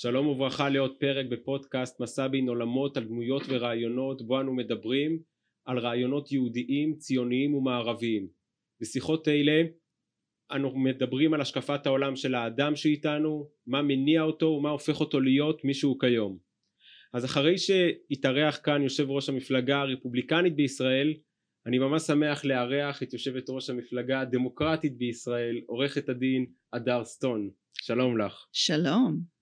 שלום וברכה לעוד פרק בפודקאסט מסע בין עולמות על דמויות ורעיונות בו אנו מדברים על רעיונות יהודיים, ציוניים ומערביים. בשיחות אלה אנו מדברים על השקפת העולם של האדם שאיתנו, מה מניע אותו ומה הופך אותו להיות מי שהוא כיום. אז אחרי שהתארח כאן יושב ראש המפלגה הרפובליקנית בישראל, אני ממש שמח לארח את יושבת ראש המפלגה הדמוקרטית בישראל, עורכת הדין הדר סטון. שלום לך. שלום.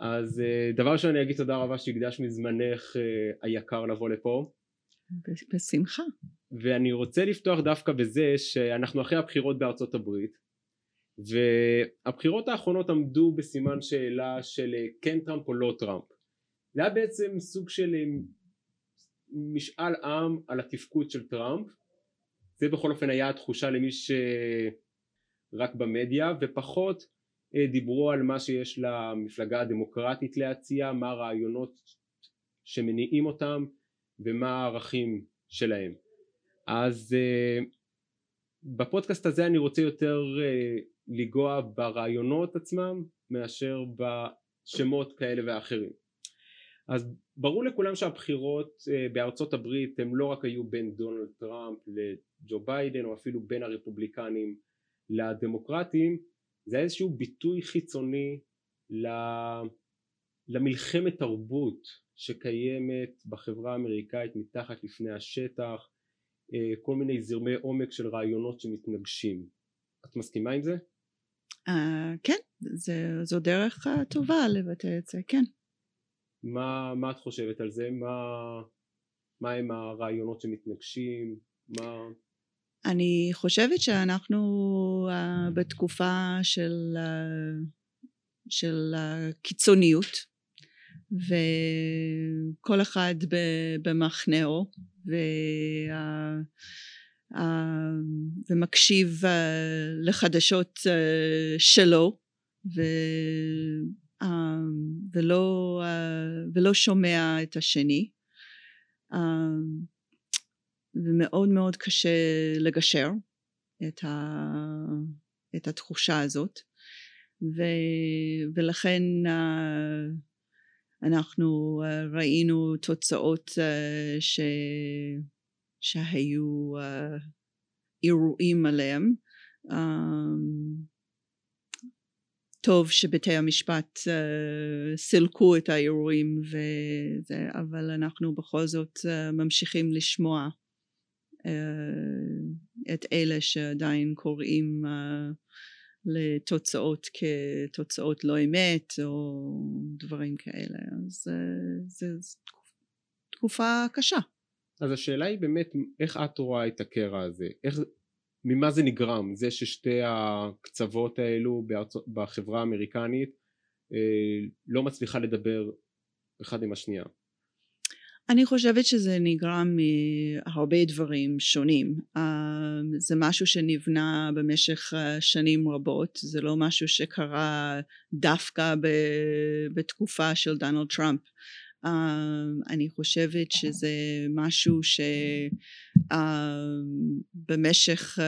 אז אה, דבר ראשון אני אגיד תודה רבה שהקדש מזמנך אה, היקר לבוא לפה. בשמחה. ואני רוצה לפתוח דווקא בזה שאנחנו אחרי הבחירות בארצות הברית והבחירות האחרונות עמדו בסימן שאלה של אה, כן טראמפ או לא טראמפ. זה היה בעצם סוג של משאל עם על התפקוד של טראמפ זה בכל אופן היה התחושה למי שרק במדיה ופחות דיברו על מה שיש למפלגה הדמוקרטית להציע, מה הרעיונות שמניעים אותם ומה הערכים שלהם. אז אה, בפודקאסט הזה אני רוצה יותר אה, לנגוע ברעיונות עצמם מאשר בשמות כאלה ואחרים. אז ברור לכולם שהבחירות בארצות הברית הם לא רק היו בין דונלד טראמפ לג'ו ביידן או אפילו בין הרפובליקנים לדמוקרטים זה איזשהו ביטוי חיצוני למלחמת תרבות שקיימת בחברה האמריקאית מתחת לפני השטח אה, כל מיני זרמי עומק של רעיונות שמתנגשים את מסכימה עם זה? Uh, כן זה, זו דרך טובה לבטא את זה כן מה, מה את חושבת על זה? מה, מה הם הרעיונות שמתנגשים? מה... אני חושבת שאנחנו uh, בתקופה של, uh, של uh, קיצוניות וכל אחד במחנאו וה, uh, ומקשיב uh, לחדשות uh, שלו ו, uh, ולא, uh, ולא שומע את השני. uh, ומאוד מאוד קשה לגשר את, ה, את התחושה הזאת. ו, ולכן אנחנו uh, ראינו תוצאות uh, ש, שהיו uh, אירועים עליהם. טוב שבתי המשפט uh, סילקו את האירועים וזה, אבל אנחנו בכל זאת uh, ממשיכים לשמוע אה, את אלה שעדיין קוראים אה, לתוצאות כתוצאות לא אמת או דברים כאלה. אז זו תקופה קשה. אז השאלה היא באמת איך את רואה את הקרע הזה? איך ממה זה נגרם? זה ששתי הקצוות האלו בארצות, בחברה האמריקנית אה, לא מצליחה לדבר אחד עם השנייה אני חושבת שזה נגרם מהרבה דברים שונים. uh, זה משהו שנבנה במשך uh, שנים רבות. זה לא משהו שקרה דווקא בתקופה של דונלד טראמפ. uh, אני חושבת שזה משהו שבמשך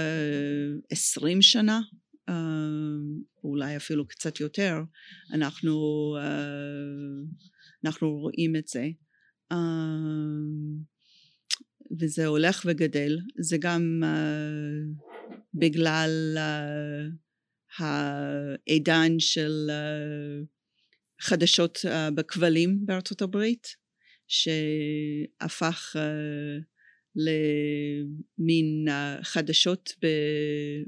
עשרים שנה uh, אולי אפילו קצת יותר אנחנו, uh, אנחנו רואים את זה וזה הולך וגדל. זה גם uh, בגלל uh, העידן של uh, חדשות בכבלים בארצות הברית שהפך למין חדשות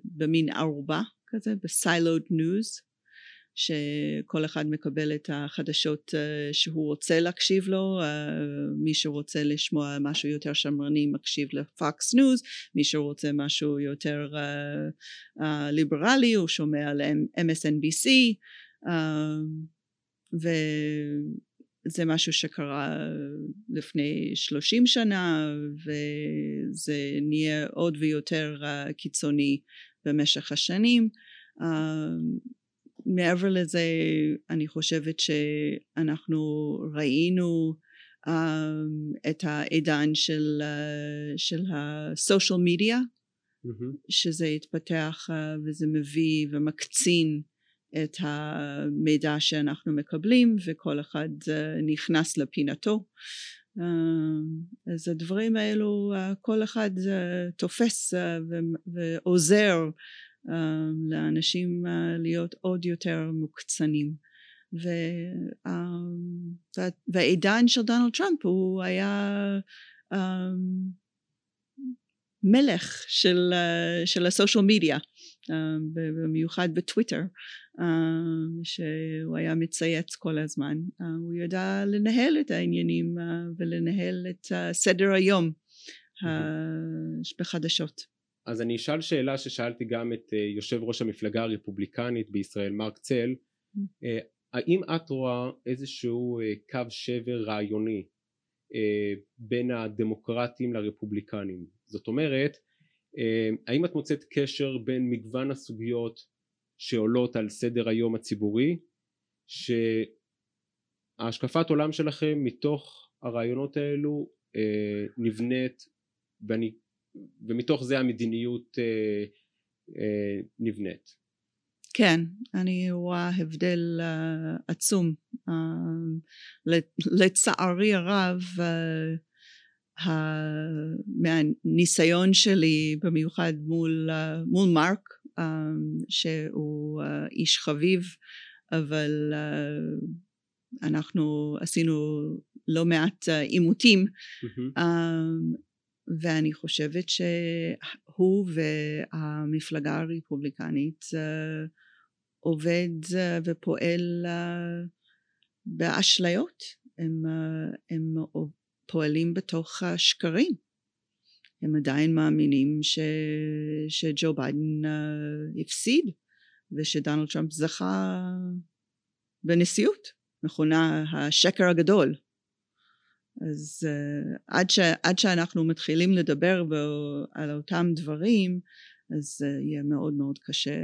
במין ערובה כזה ב siloed news שכל אחד מקבל את החדשות אה, שהוא רוצה להקשיב לו, אה, מי שרוצה לשמוע משהו יותר שמרני מקשיב לפוקס ניוז, מי שרוצה משהו יותר אה, ליברלי הוא שומע ל-MSNBC וזה משהו שקרה לפני שלושים שנה וזה נהיה עוד ויותר קיצוני במשך השנים מעבר לזה אני חושבת שאנחנו ראינו um, את העידן של, uh, של הסושיאל מדיה mm-hmm. שזה התפתח uh, וזה מביא ומקצין את המידע שאנחנו מקבלים וכל אחד נכנס לפינתו אז הדברים האלו כל אחד תופס ועוזר לאנשים להיות עוד יותר מוקצנים. והעידן של דונלד טראמפ הוא היה מלך של, של הסושיאל מדיה במיוחד בטוויטר שהוא היה מצייץ כל הזמן. הוא ידע לנהל את העניינים ולנהל את סדר היום בחדשות אז אני אשאל שאלה ששאלתי גם את יושב ראש המפלגה הרפובליקנית בישראל מרק צל. האם את רואה איזשהו קו שבר רעיוני בין הדמוקרטים לרפובליקנים? זאת אומרת האם את מוצאת קשר בין מגוון הסוגיות שעולות על סדר היום הציבורי שהשקפת עולם שלכם מתוך הרעיונות האלו נבנית ואני, ומתוך זה המדיניות נבנית כן, אני רואה הבדל uh, עצום. Uh, לצערי הרב, uh, מהניסיון שלי, במיוחד מול, uh, מול מרק, uh, שהוא uh, איש חביב, אבל uh, אנחנו עשינו לא מעט עימותים, uh, mm-hmm. ואני חושבת שהוא והמפלגה הרפובליקנית עובד ופועל באשליות, הם, הם פועלים בתוך השקרים, הם עדיין מאמינים ש, שג'ו ביידן הפסיד ושדונלד טראמפ זכה בנשיאות, מכונה השקר הגדול. אז uh, עד, ש, עד שאנחנו מתחילים לדבר על אותם דברים אז uh, יהיה מאוד מאוד קשה.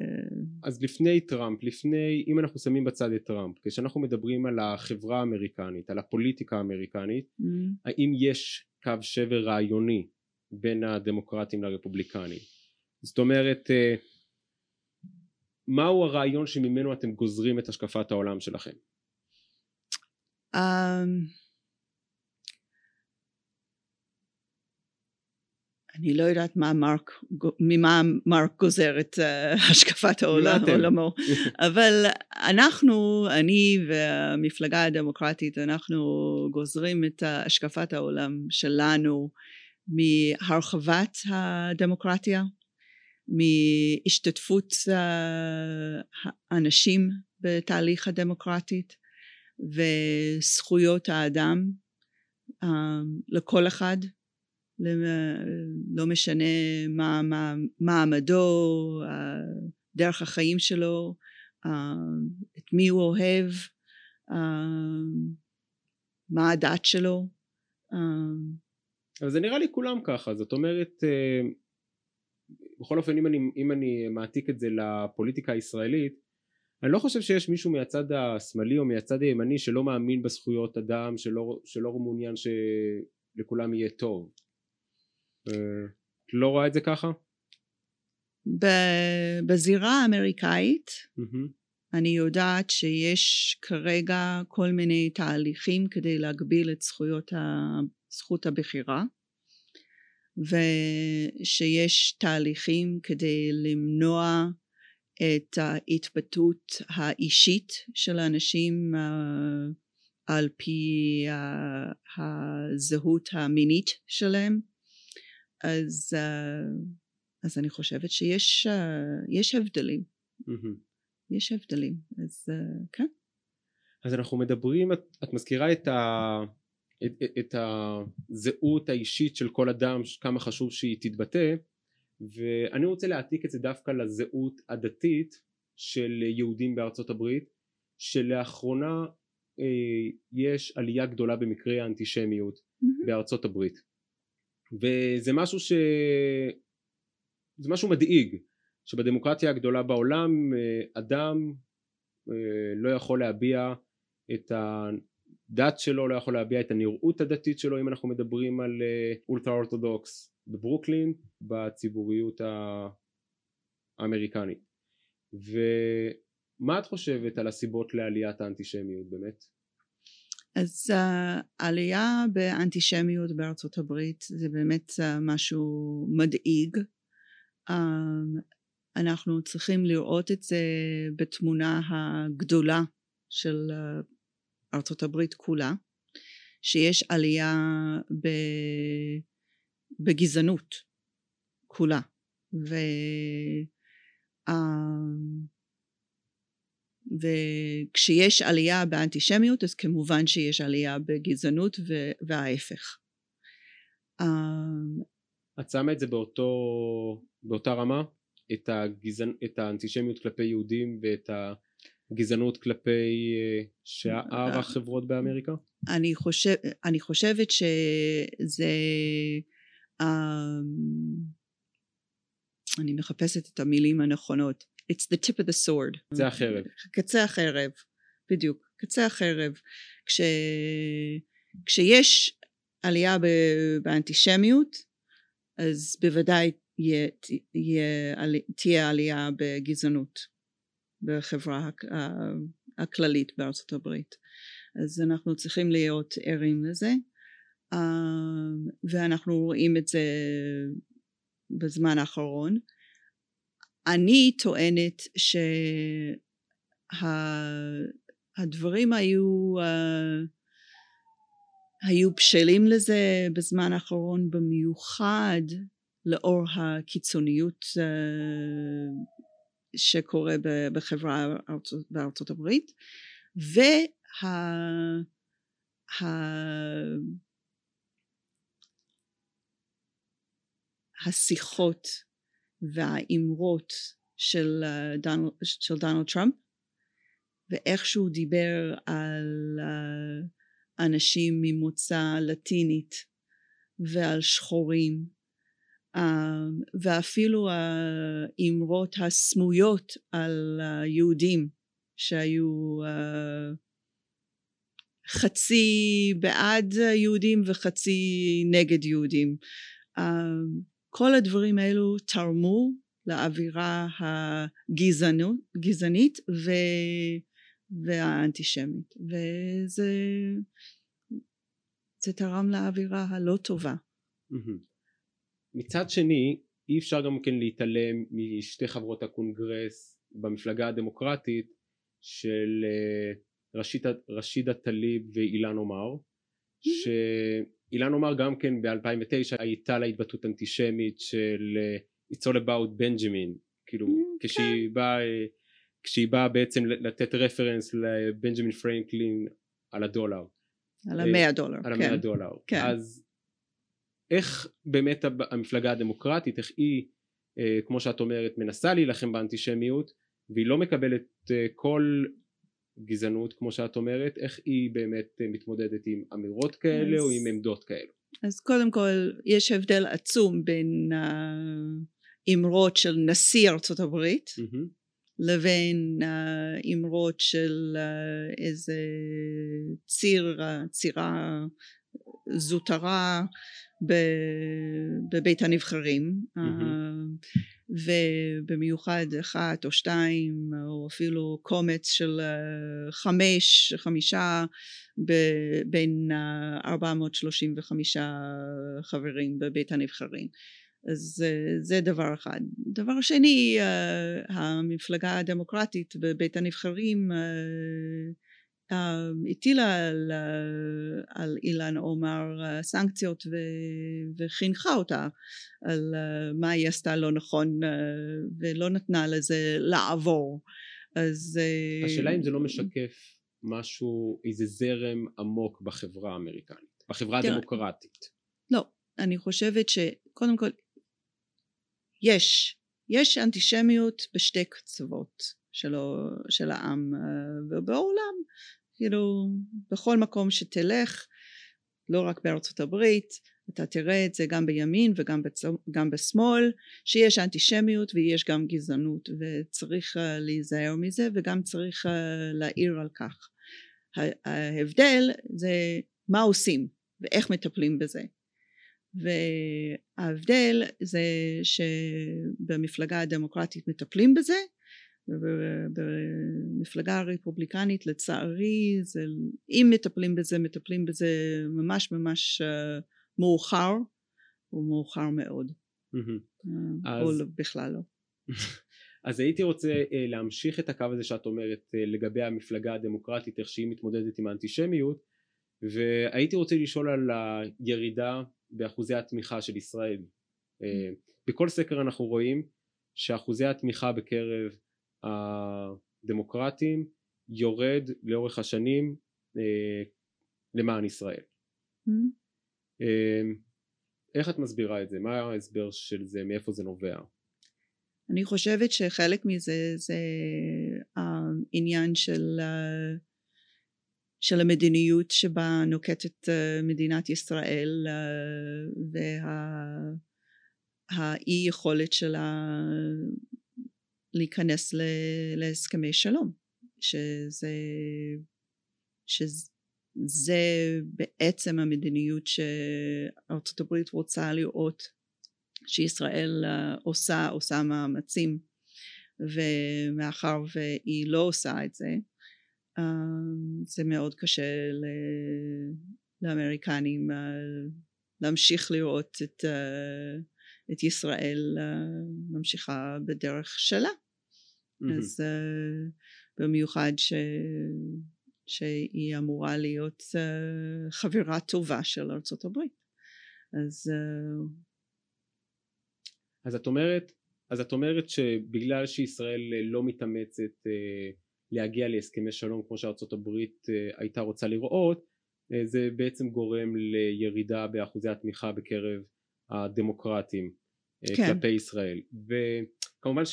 אז לפני טראמפ, לפני, אם אנחנו שמים בצד את טראמפ, כשאנחנו מדברים על החברה האמריקנית, על הפוליטיקה האמריקנית, mm. האם יש קו שבר רעיוני בין הדמוקרטים לרפובליקנים? זאת אומרת, uh, מהו הרעיון שממנו אתם גוזרים את השקפת העולם שלכם? Um... אני לא יודעת מה מרק, ממה מרק גוזר את uh, השקפת העולם, עולמו, אבל אנחנו, אני והמפלגה הדמוקרטית, אנחנו גוזרים את השקפת העולם שלנו מהרחבת הדמוקרטיה, מהשתתפות uh, האנשים בתהליך הדמוקרטית וזכויות האדם uh, לכל אחד לא משנה מה מעמדו, דרך החיים שלו, את מי הוא אוהב, מה הדת שלו. אבל זה נראה לי כולם ככה, זאת אומרת, בכל אופן אם אני, אם אני מעתיק את זה לפוליטיקה הישראלית, אני לא חושב שיש מישהו מהצד השמאלי או מהצד הימני שלא מאמין בזכויות אדם, שלא, שלא מעוניין שלכולם יהיה טוב. לא רואה את זה ככה? בזירה האמריקאית mm-hmm. אני יודעת שיש כרגע כל מיני תהליכים כדי להגביל את זכויות ה... זכות הבחירה ושיש פי כדי למנוע את ההתבטאות האישית של האנשים על פי הזהות המינית שלהם אז, uh, אז אני חושבת שיש uh, יש הבדלים. Mm-hmm. יש הבדלים, אז uh, כן. אז אנחנו מדברים, את, את מזכירה את, ה, את, את הזהות האישית של כל אדם, כמה חשוב שהיא תתבטא, ואני רוצה להעתיק את זה דווקא לזהות הדתית של יהודים בארצות הברית, שלאחרונה אה, יש עלייה גדולה במקרי האנטישמיות mm-hmm. בארצות הברית. וזה משהו ש... זה משהו מדאיג שבדמוקרטיה הגדולה בעולם אה, אדם אה, לא יכול להביע את הדת שלו, לא יכול להביע את הנראות הדתית שלו אם אנחנו מדברים על אולטרה אורתודוקס בברוקלין בציבוריות האמריקנית מה את חושבת על הסיבות לעליית האנטישמיות באמת? אז העלייה uh, באנטישמיות בארצות הברית זה באמת uh, משהו מדאיג. Um, אנחנו צריכים לראות את זה בתמונה הגדולה של uh, ארצות הברית כולה, שיש עלייה בגזענות כולה. ו, וכשיש עלייה באנטישמיות אז כמובן שיש עלייה בגזענות וההפך. אמ, את שמה את זה באותו, באותה רמה? את, הגזענ... את האנטישמיות כלפי יהודים ואת הגזענות כלפי אה, שאר החברות באמריקה? אני, חושב, אני חושבת שזה אני מחפשת את המילים הנכונות it's the tip of the sword. קצה החרב. קצה החרב, בדיוק, קצה החרב. כש, כשיש עלייה באנטישמיות, אז בוודאי יהיה, יהיה, תהיה עלייה בגזענות בחברה הכללית בארצות הברית. אז אנחנו צריכים להיות ערים לזה, ואנחנו רואים את זה בזמן האחרון. אני טוענת שהדברים שה, היו uh, היו בשלים לזה בזמן האחרון במיוחד לאור הקיצוניות uh, שקורה בחברה בארצות הברית וה... השיחות והאמרות של, uh, דונל, של דונלד טראמפ ואיך שהוא דיבר על uh, אנשים ממוצא לטינית ועל שחורים uh, ואפילו האמרות הסמויות על היהודים שהיו חצי בעד יהודים וחצי נגד יהודים. כל הדברים האלו תרמו לאווירה הגזענית ו... והאנטישמית. וזה זה תרם לאווירה הלא טובה. מצד שני אי אפשר גם כן להתעלם משתי חברות הקונגרס במפלגה הדמוקרטית של אה, רשידה, רשידה טליב ואילהאן עומר ש... אילהאן עומר גם כן ב-2009 הייתה לה התבטאות אנטישמית של uh, It's all about Benjamin כאילו mm, כשהיא כן. באה כשהיא באה בעצם לתת רפרנס לבנג'מין פרנקלין על הדולר על המאה דולר על המאה כן. דולר כן. אז איך באמת המפלגה הדמוקרטית איך היא כמו שאת אומרת מנסה להילחם באנטישמיות והיא לא מקבלת כל גזענות כמו שאת אומרת איך היא באמת אה, מתמודדת עם אמירות כאלה אז, או עם עמדות כאלה אז קודם כל יש הבדל עצום בין האמרות של נשיא ארצות הברית mm-hmm. לבין האמרות של איזה ציר צירה זוטרה בבית הנבחרים mm-hmm. ובמיוחד אחת או שתיים או אפילו קומץ של אה, חמש, חמישה בין 435 חברים בבית הנבחרים אז זה דבר אחד. דבר שני אה, המפלגה הדמוקרטית בבית הנבחרים אה, הטילה על, על אילן עומר סנקציות ו, וחינכה אותה על מה היא עשתה לא נכון ולא נתנה לזה לעבור. אז השאלה אם זה לא משקף משהו איזה זרם עמוק בחברה האמריקנית בחברה הדמוקרטית. לא אני חושבת שקודם כל יש יש אנטישמיות בשתי קצוות שלו, של העם ובעולם. כאילו בכל מקום שתלך לא רק בארצות הברית אתה תראה את זה גם בימין וגם בצ... בשמאל שיש אנטישמיות ויש גם גזענות וצריך uh, להיזהר מזה וגם צריך uh, להעיר על כך. ההבדל זה מה עושים ואיך מטפלים בזה. וההבדל זה שבמפלגה הדמוקרטית מטפלים בזה במפלגה הרפובליקנית לצערי זה אם מטפלים בזה מטפלים בזה ממש ממש מאוחר ומאוחר מאוד Mm-hmm. או אז- בכלל לא. אז הייתי רוצה אה, להמשיך את הקו הזה שאת אומרת אה, לגבי המפלגה הדמוקרטית איך שהיא מתמודדת עם האנטישמיות והייתי רוצה לשאול על הירידה באחוזי התמיכה של ישראל אה, בכל סקר אנחנו רואים שאחוזי התמיכה בקרב הדמוקרטים יורד לאורך השנים אה, למען ישראל Mm-hmm. אה, איך את מסבירה את זה? מה ההסבר של זה? מאיפה זה נובע? אני חושבת שחלק מזה זה העניין של, אה, של המדיניות שבה נוקטת אה, מדינת ישראל אה, והאי יכולת שלה להיכנס ל- להסכמי שלום שזה שזה בעצם המדיניות שארצות הברית רוצה לראות שישראל uh, עושה, עושה מאמצים ומאחר והיא לא עושה את זה uh, זה מאוד קשה ל- לאמריקנים uh, להמשיך לראות את, uh, את ישראל ממשיכה בדרך שלה אז uh, במיוחד ש... שהיא אמורה להיות uh, חברה טובה של ארצות הברית. אז uh, אז את אומרת אז את אומרת שבגלל שישראל לא מתאמצת אה, להגיע להסכמי שלום כמו שארצות הברית אה, הייתה רוצה לראות אה, זה בעצם גורם לירידה באחוזי התמיכה בקרב הדמוקרטים אה, כן. כלפי ישראל. וכמובן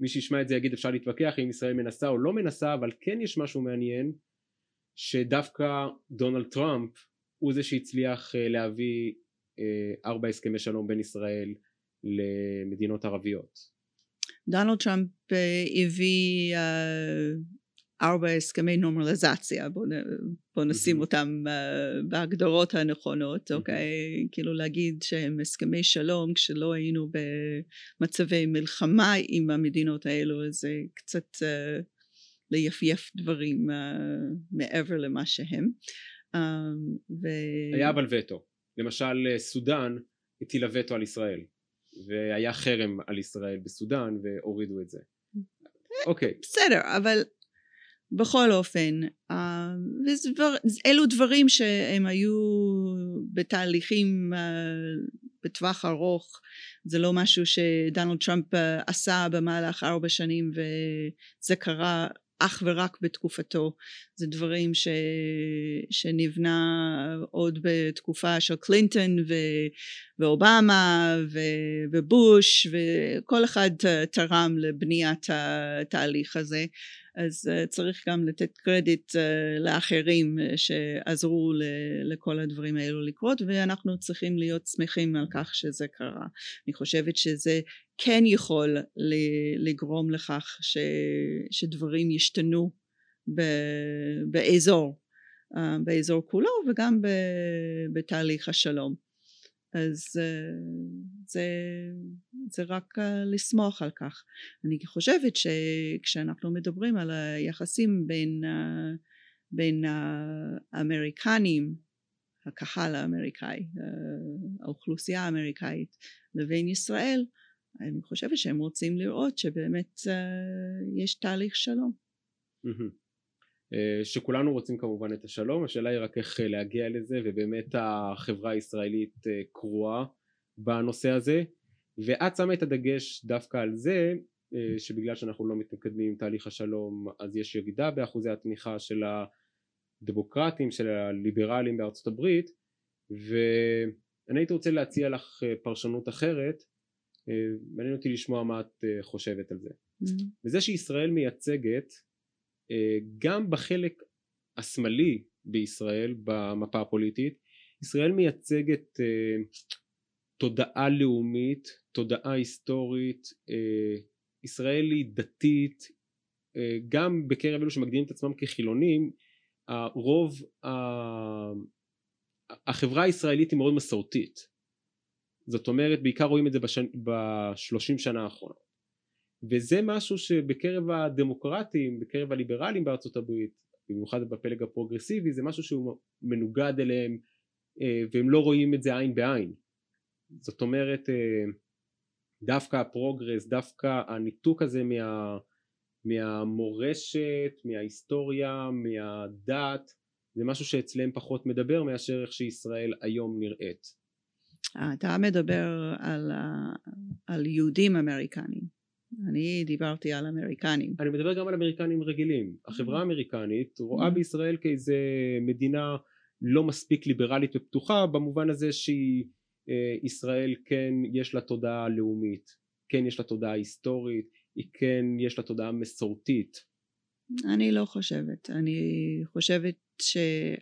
שמי שישמע את זה יגיד אפשר להתווכח אם ישראל מנסה או לא מנסה אבל כן יש משהו מעניין שדווקא דונלד טראמפ הוא זה שהצליח אה, להביא אה, ארבע הסכמי שלום בין ישראל למדינות ערביות. דונלד טראמפ אה, הביא ארבע הסכמי נורמליזציה בוא, נ- בוא נשים. אותם אה, בהגדרות הנכונות. אוקיי כאילו להגיד שהם הסכמי שלום כשלא היינו במצבי מלחמה עם המדינות האלו זה קצת אה, ליפייף דברים אה, מעבר למה שהם אה, ו... היה אבל וטו. למשל סודאן הטילה וטו על ישראל והיה חרם על ישראל בסודאן והורידו את זה. אוקיי. בסדר אבל בכל אופן אה, אלו דברים שהם היו בתהליכים אה, בטווח ארוך. זה לא משהו שדונלד טראמפ אה, עשה במהלך ארבע שנים וזה קרה אך ורק בתקופתו. זה דברים ש... שנבנה עוד בתקופה של קלינטון ו... ואובמה ו... ובוש וכל אחד תרם לבניית התהליך הזה אז uh, צריך גם לתת קרדיט uh, לאחרים uh, שעזרו לכל הדברים האלו לקרות ואנחנו צריכים להיות שמחים על כך שזה קרה. אני חושבת שזה כן יכול לגרום לכך ש- שדברים ישתנו ב- באזור, באזור כולו וגם ב- בתהליך השלום. אז uh, זה, זה רק uh, לשמוח על כך. אני חושבת שכשאנחנו מדברים על היחסים בין, uh, בין האמריקנים, הקהל האמריקאי, האוכלוסייה האמריקאית, לבין ישראל, אני חושבת שהם רוצים לראות שבאמת יש תהליך שלום. מהמם. אה, שכולנו רוצים כמובן את השלום השאלה היא רק איך אה, להגיע לזה ובאמת החברה הישראלית אה, קרועה בנושא הזה. ואת שמה את הדגש דווקא על זה שבגלל שאנחנו לא מתקדמים עם תהליך השלום אז יש ירידה באחוזי התמיכה של הדמוקרטים של הליברלים בארצות הברית. ואני הייתי רוצה להציע לך פרשנות אחרת מעניין אותי לשמוע מה את חושבת על זה. Mm-hmm. וזה שישראל מייצגת גם בחלק השמאלי בישראל במפה הפוליטית ישראל מייצגת אה, תודעה לאומית תודעה היסטורית אה, ישראל היא דתית אה, גם בקרב אלו שמגדירים את עצמם כחילונים הרוב ה- החברה הישראלית היא מאוד מסורתית. זאת אומרת בעיקר רואים את זה בשנ... בשלושים שנה האחרונות וזה משהו שבקרב הדמוקרטים, בקרב הליברלים בארצות הברית, במיוחד בפלג הפרוגרסיבי, זה משהו שהוא מנוגד אליהם אה, והם לא רואים את זה עין בעין. זאת אומרת אה, דווקא הפרוגרס, דווקא הניתוק הזה מה, מהמורשת, מההיסטוריה, מהדת, זה משהו שאצלם פחות מדבר מאשר איך שישראל היום נראית. אתה מדבר על, על יהודים אמריקנים. אני דיברתי על אמריקנים. אני מדבר גם על אמריקנים רגילים. החברה mm-hmm. האמריקנית רואה mm-hmm. בישראל כאיזה מדינה לא מספיק ליברלית ופתוחה במובן הזה שהיא אה, כן יש לה תודעה לאומית, כן יש לה תודעה היסטורית, היא כן יש לה תודעה מסורתית. אני לא חושבת. אני חושבת שה...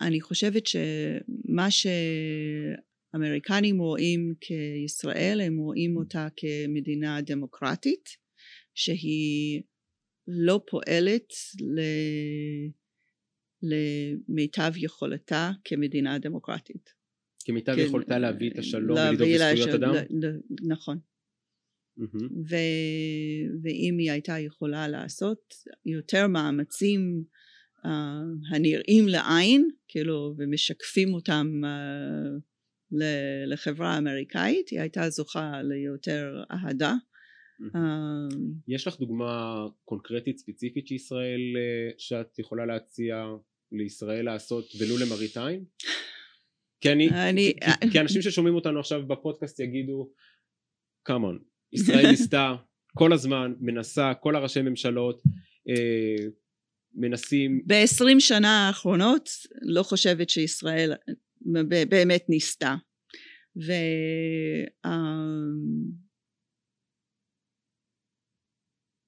אני חושבת שמה שאמריקנים רואים כישראל הם רואים אותה כמדינה דמוקרטית שהיא לא פועלת ל... למיטב יכולתה כמדינה דמוקרטית. כמיטב כן, יכולתה להביא את השלום ולדאוג לזכויות אדם? נכון. Mm-hmm. ו... ואם היא הייתה יכולה לעשות יותר מאמצים uh, הנראים לעין, כאילו, ומשקפים אותם uh, לחברה האמריקאית, היא הייתה זוכה ליותר אהדה. Uh, יש לך דוגמה קונקרטית ספציפית שישראל, שאת יכולה להציע לישראל לעשות ולו למראית עין? כי אני, אני... כי, כי אנשים ששומעים אותנו עכשיו בפודקאסט יגידו כמון, ישראל ניסתה כל הזמן, מנסה, כל הראשי ממשלות אה, מנסים... בעשרים שנה האחרונות לא חושבת שישראל באמת ניסתה. ו... אמ,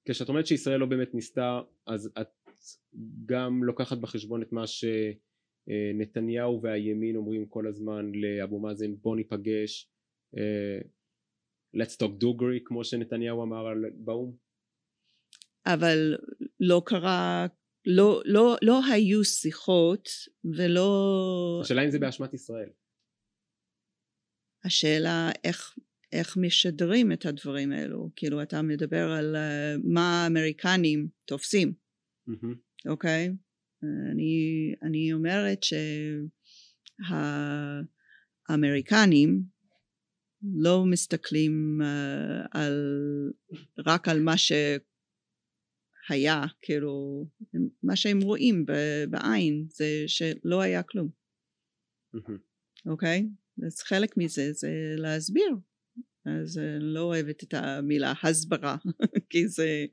כשאת אומרת שישראל לא באמת ניסתה אז את גם לוקחת בחשבון את מה שנתניהו והימין אומרים כל הזמן לאבו מאזן בוא ניפגש uh, let's talk דוגרי כמו שנתניהו אמר באו"ם אבל לא קרה לא, לא, לא היו שיחות ולא השאלה אם זה באשמת ישראל. השאלה איך איך משדרים את הדברים האלו. כאילו אתה מדבר על uh, מה האמריקנים תופסים. אוקיי? אני, אני אומרת שהאמריקנים לא מסתכלים uh, על, רק על מה שהיה, כאילו, מה שהם רואים בעין זה שלא היה כלום, אוקיי? אז חלק מזה זה להסביר. אז אני לא אוהבת את המילה הסברה כי זה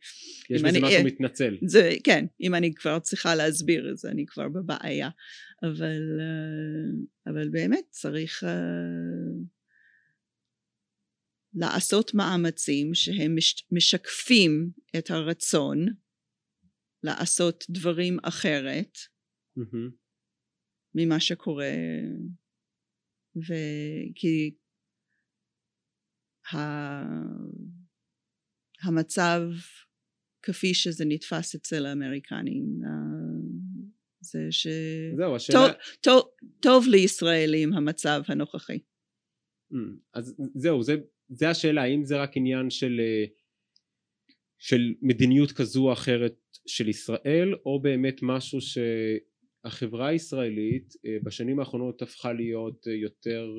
יש בזה משהו מתנצל. זה כן אם אני כבר צריכה להסביר אז אני כבר בבעיה. אבל אה, אבל באמת צריך uh, לעשות מאמצים שהם משקפים את הרצון לעשות דברים אחרת mm-hmm. ממה שקורה וכי המצב כפי שזה נתפס אצל האמריקנים זה ש... זהו, השאלה... טוב, טוב, טוב לישראלים המצב הנוכחי. Mm, אז זהו, זה, זה השאלה, האם זה רק עניין של, אה, של מדיניות כזו או אחרת של ישראל, או באמת משהו שהחברה הישראלית אה, בשנים האחרונות הפכה להיות אה, יותר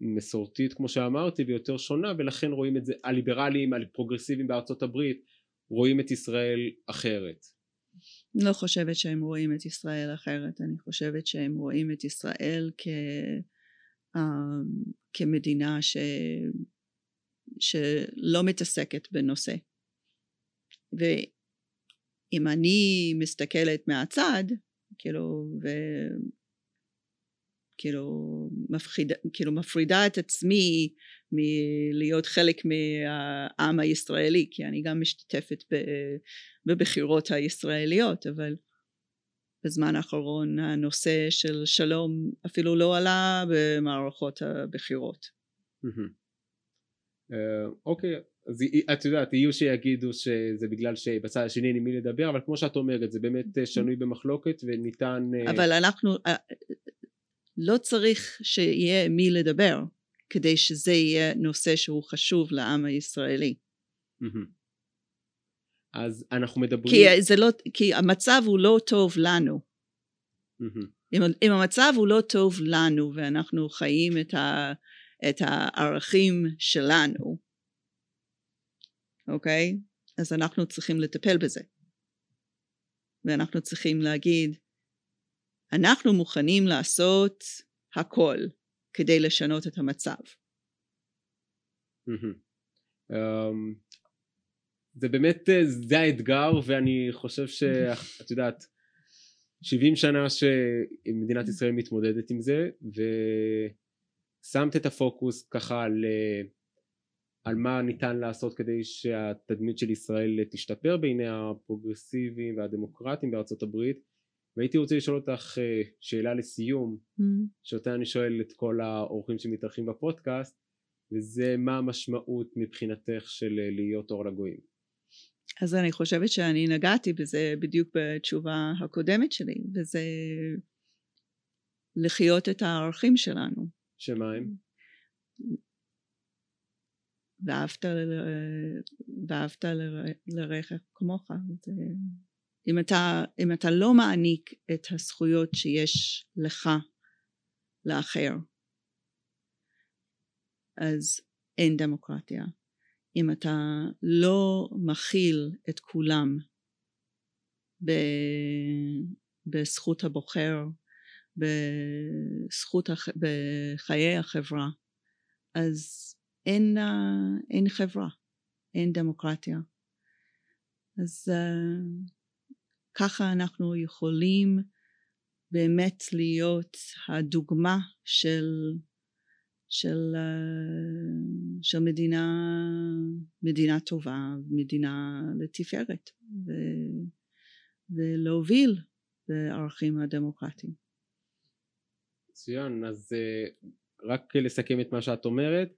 מסורתית כמו שאמרתי ויותר שונה ולכן רואים את זה הליברלים הפרוגרסיביים בארצות הברית רואים את ישראל אחרת. לא חושבת שהם רואים את ישראל אחרת אני חושבת שהם רואים את ישראל כ... uh, כמדינה ש... שלא מתעסקת בנושא. ואם אני מסתכלת מהצד כאילו ו... כאילו, מפחיד, כאילו מפרידה את עצמי מלהיות חלק מהעם הישראלי כי אני גם משתתפת בבחירות הישראליות אבל בזמן האחרון הנושא של שלום אפילו לא עלה במערכות הבחירות. אה, אוקיי אז את יודעת יהיו שיגידו שזה בגלל שבצד השני אין עם מי לדבר אבל כמו שאת אומרת זה באמת אה, שנוי במחלוקת וניתן אה, אבל אנחנו לא צריך שיהיה מי לדבר כדי שזה יהיה נושא שהוא חשוב לעם הישראלי. אז אנחנו מדברים... כי, זה לא, כי המצב הוא לא טוב לנו. אם, אם המצב הוא לא טוב לנו ואנחנו חיים את, ה, את הערכים שלנו, אוקיי? אז אנחנו צריכים לטפל בזה. ואנחנו צריכים להגיד, אנחנו מוכנים לעשות הכל כדי לשנות את המצב. זה באמת, אה, זה האתגר ואני חושב שאת יודעת, 70 שנה שמדינת ישראל מתמודדת עם זה ושמת את הפוקוס ככה על, על מה ניתן לעשות כדי שהתדמית של ישראל תשתפר בעיני הפרוגרסיביים והדמוקרטיים בארצות הברית והייתי רוצה לשאול אותך אה, שאלה לסיום mm. שאותה אני שואל את כל האורחים שמתארחים בפודקאסט וזה מה המשמעות מבחינתך של אה, להיות אור לגויים. אז אני חושבת שאני נגעתי בזה בדיוק בתשובה הקודמת שלי וזה לחיות את הערכים שלנו. שמה הם? ואהבת, ואהבת לרעך כמוך. זה... אם, אתה, אם אתה לא מעניק את הזכויות שיש לך לאחר אז אין דמוקרטיה. אם אתה לא מכיל את כולם בזכות הבוחר, בזכות, בחיי החברה, אז אין, אין חברה, אין דמוקרטיה. אז uh, ככה אנחנו יכולים באמת להיות הדוגמה של של, אה, של מדינה, מדינה טובה, מדינה לתפארת ו, ולהוביל בערכים הדמוקרטיים. מצוין, אז אה, רק לסכם את מה שאת אומרת,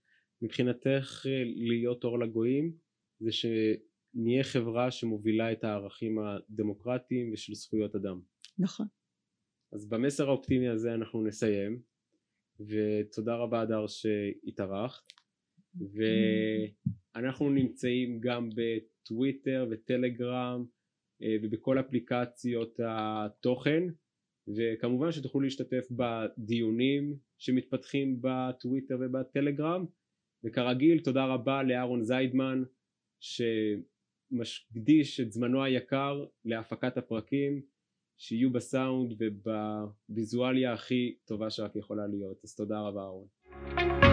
מבחינתך אה, להיות אור לגויים זה שנהיה חברה שמובילה את הערכים הדמוקרטיים ושל זכויות אדם. נכון. אז במסר האופטימי הזה אנחנו נסיים. ותודה רבה הדר שהתארחת. ואנחנו נמצאים גם בטוויטר וטלגרם אה, ובכל אפליקציות התוכן. וכמובן שתוכלו להשתתף בדיונים שמתפתחים בטוויטר ובטלגרם. וכרגיל תודה רבה לאהרון זיידמן שמקדיש את זמנו היקר להפקת הפרקים שיהיו בסאונד ובוויזואליה הכי טובה שרק יכולה להיות. אז תודה רבה אהרון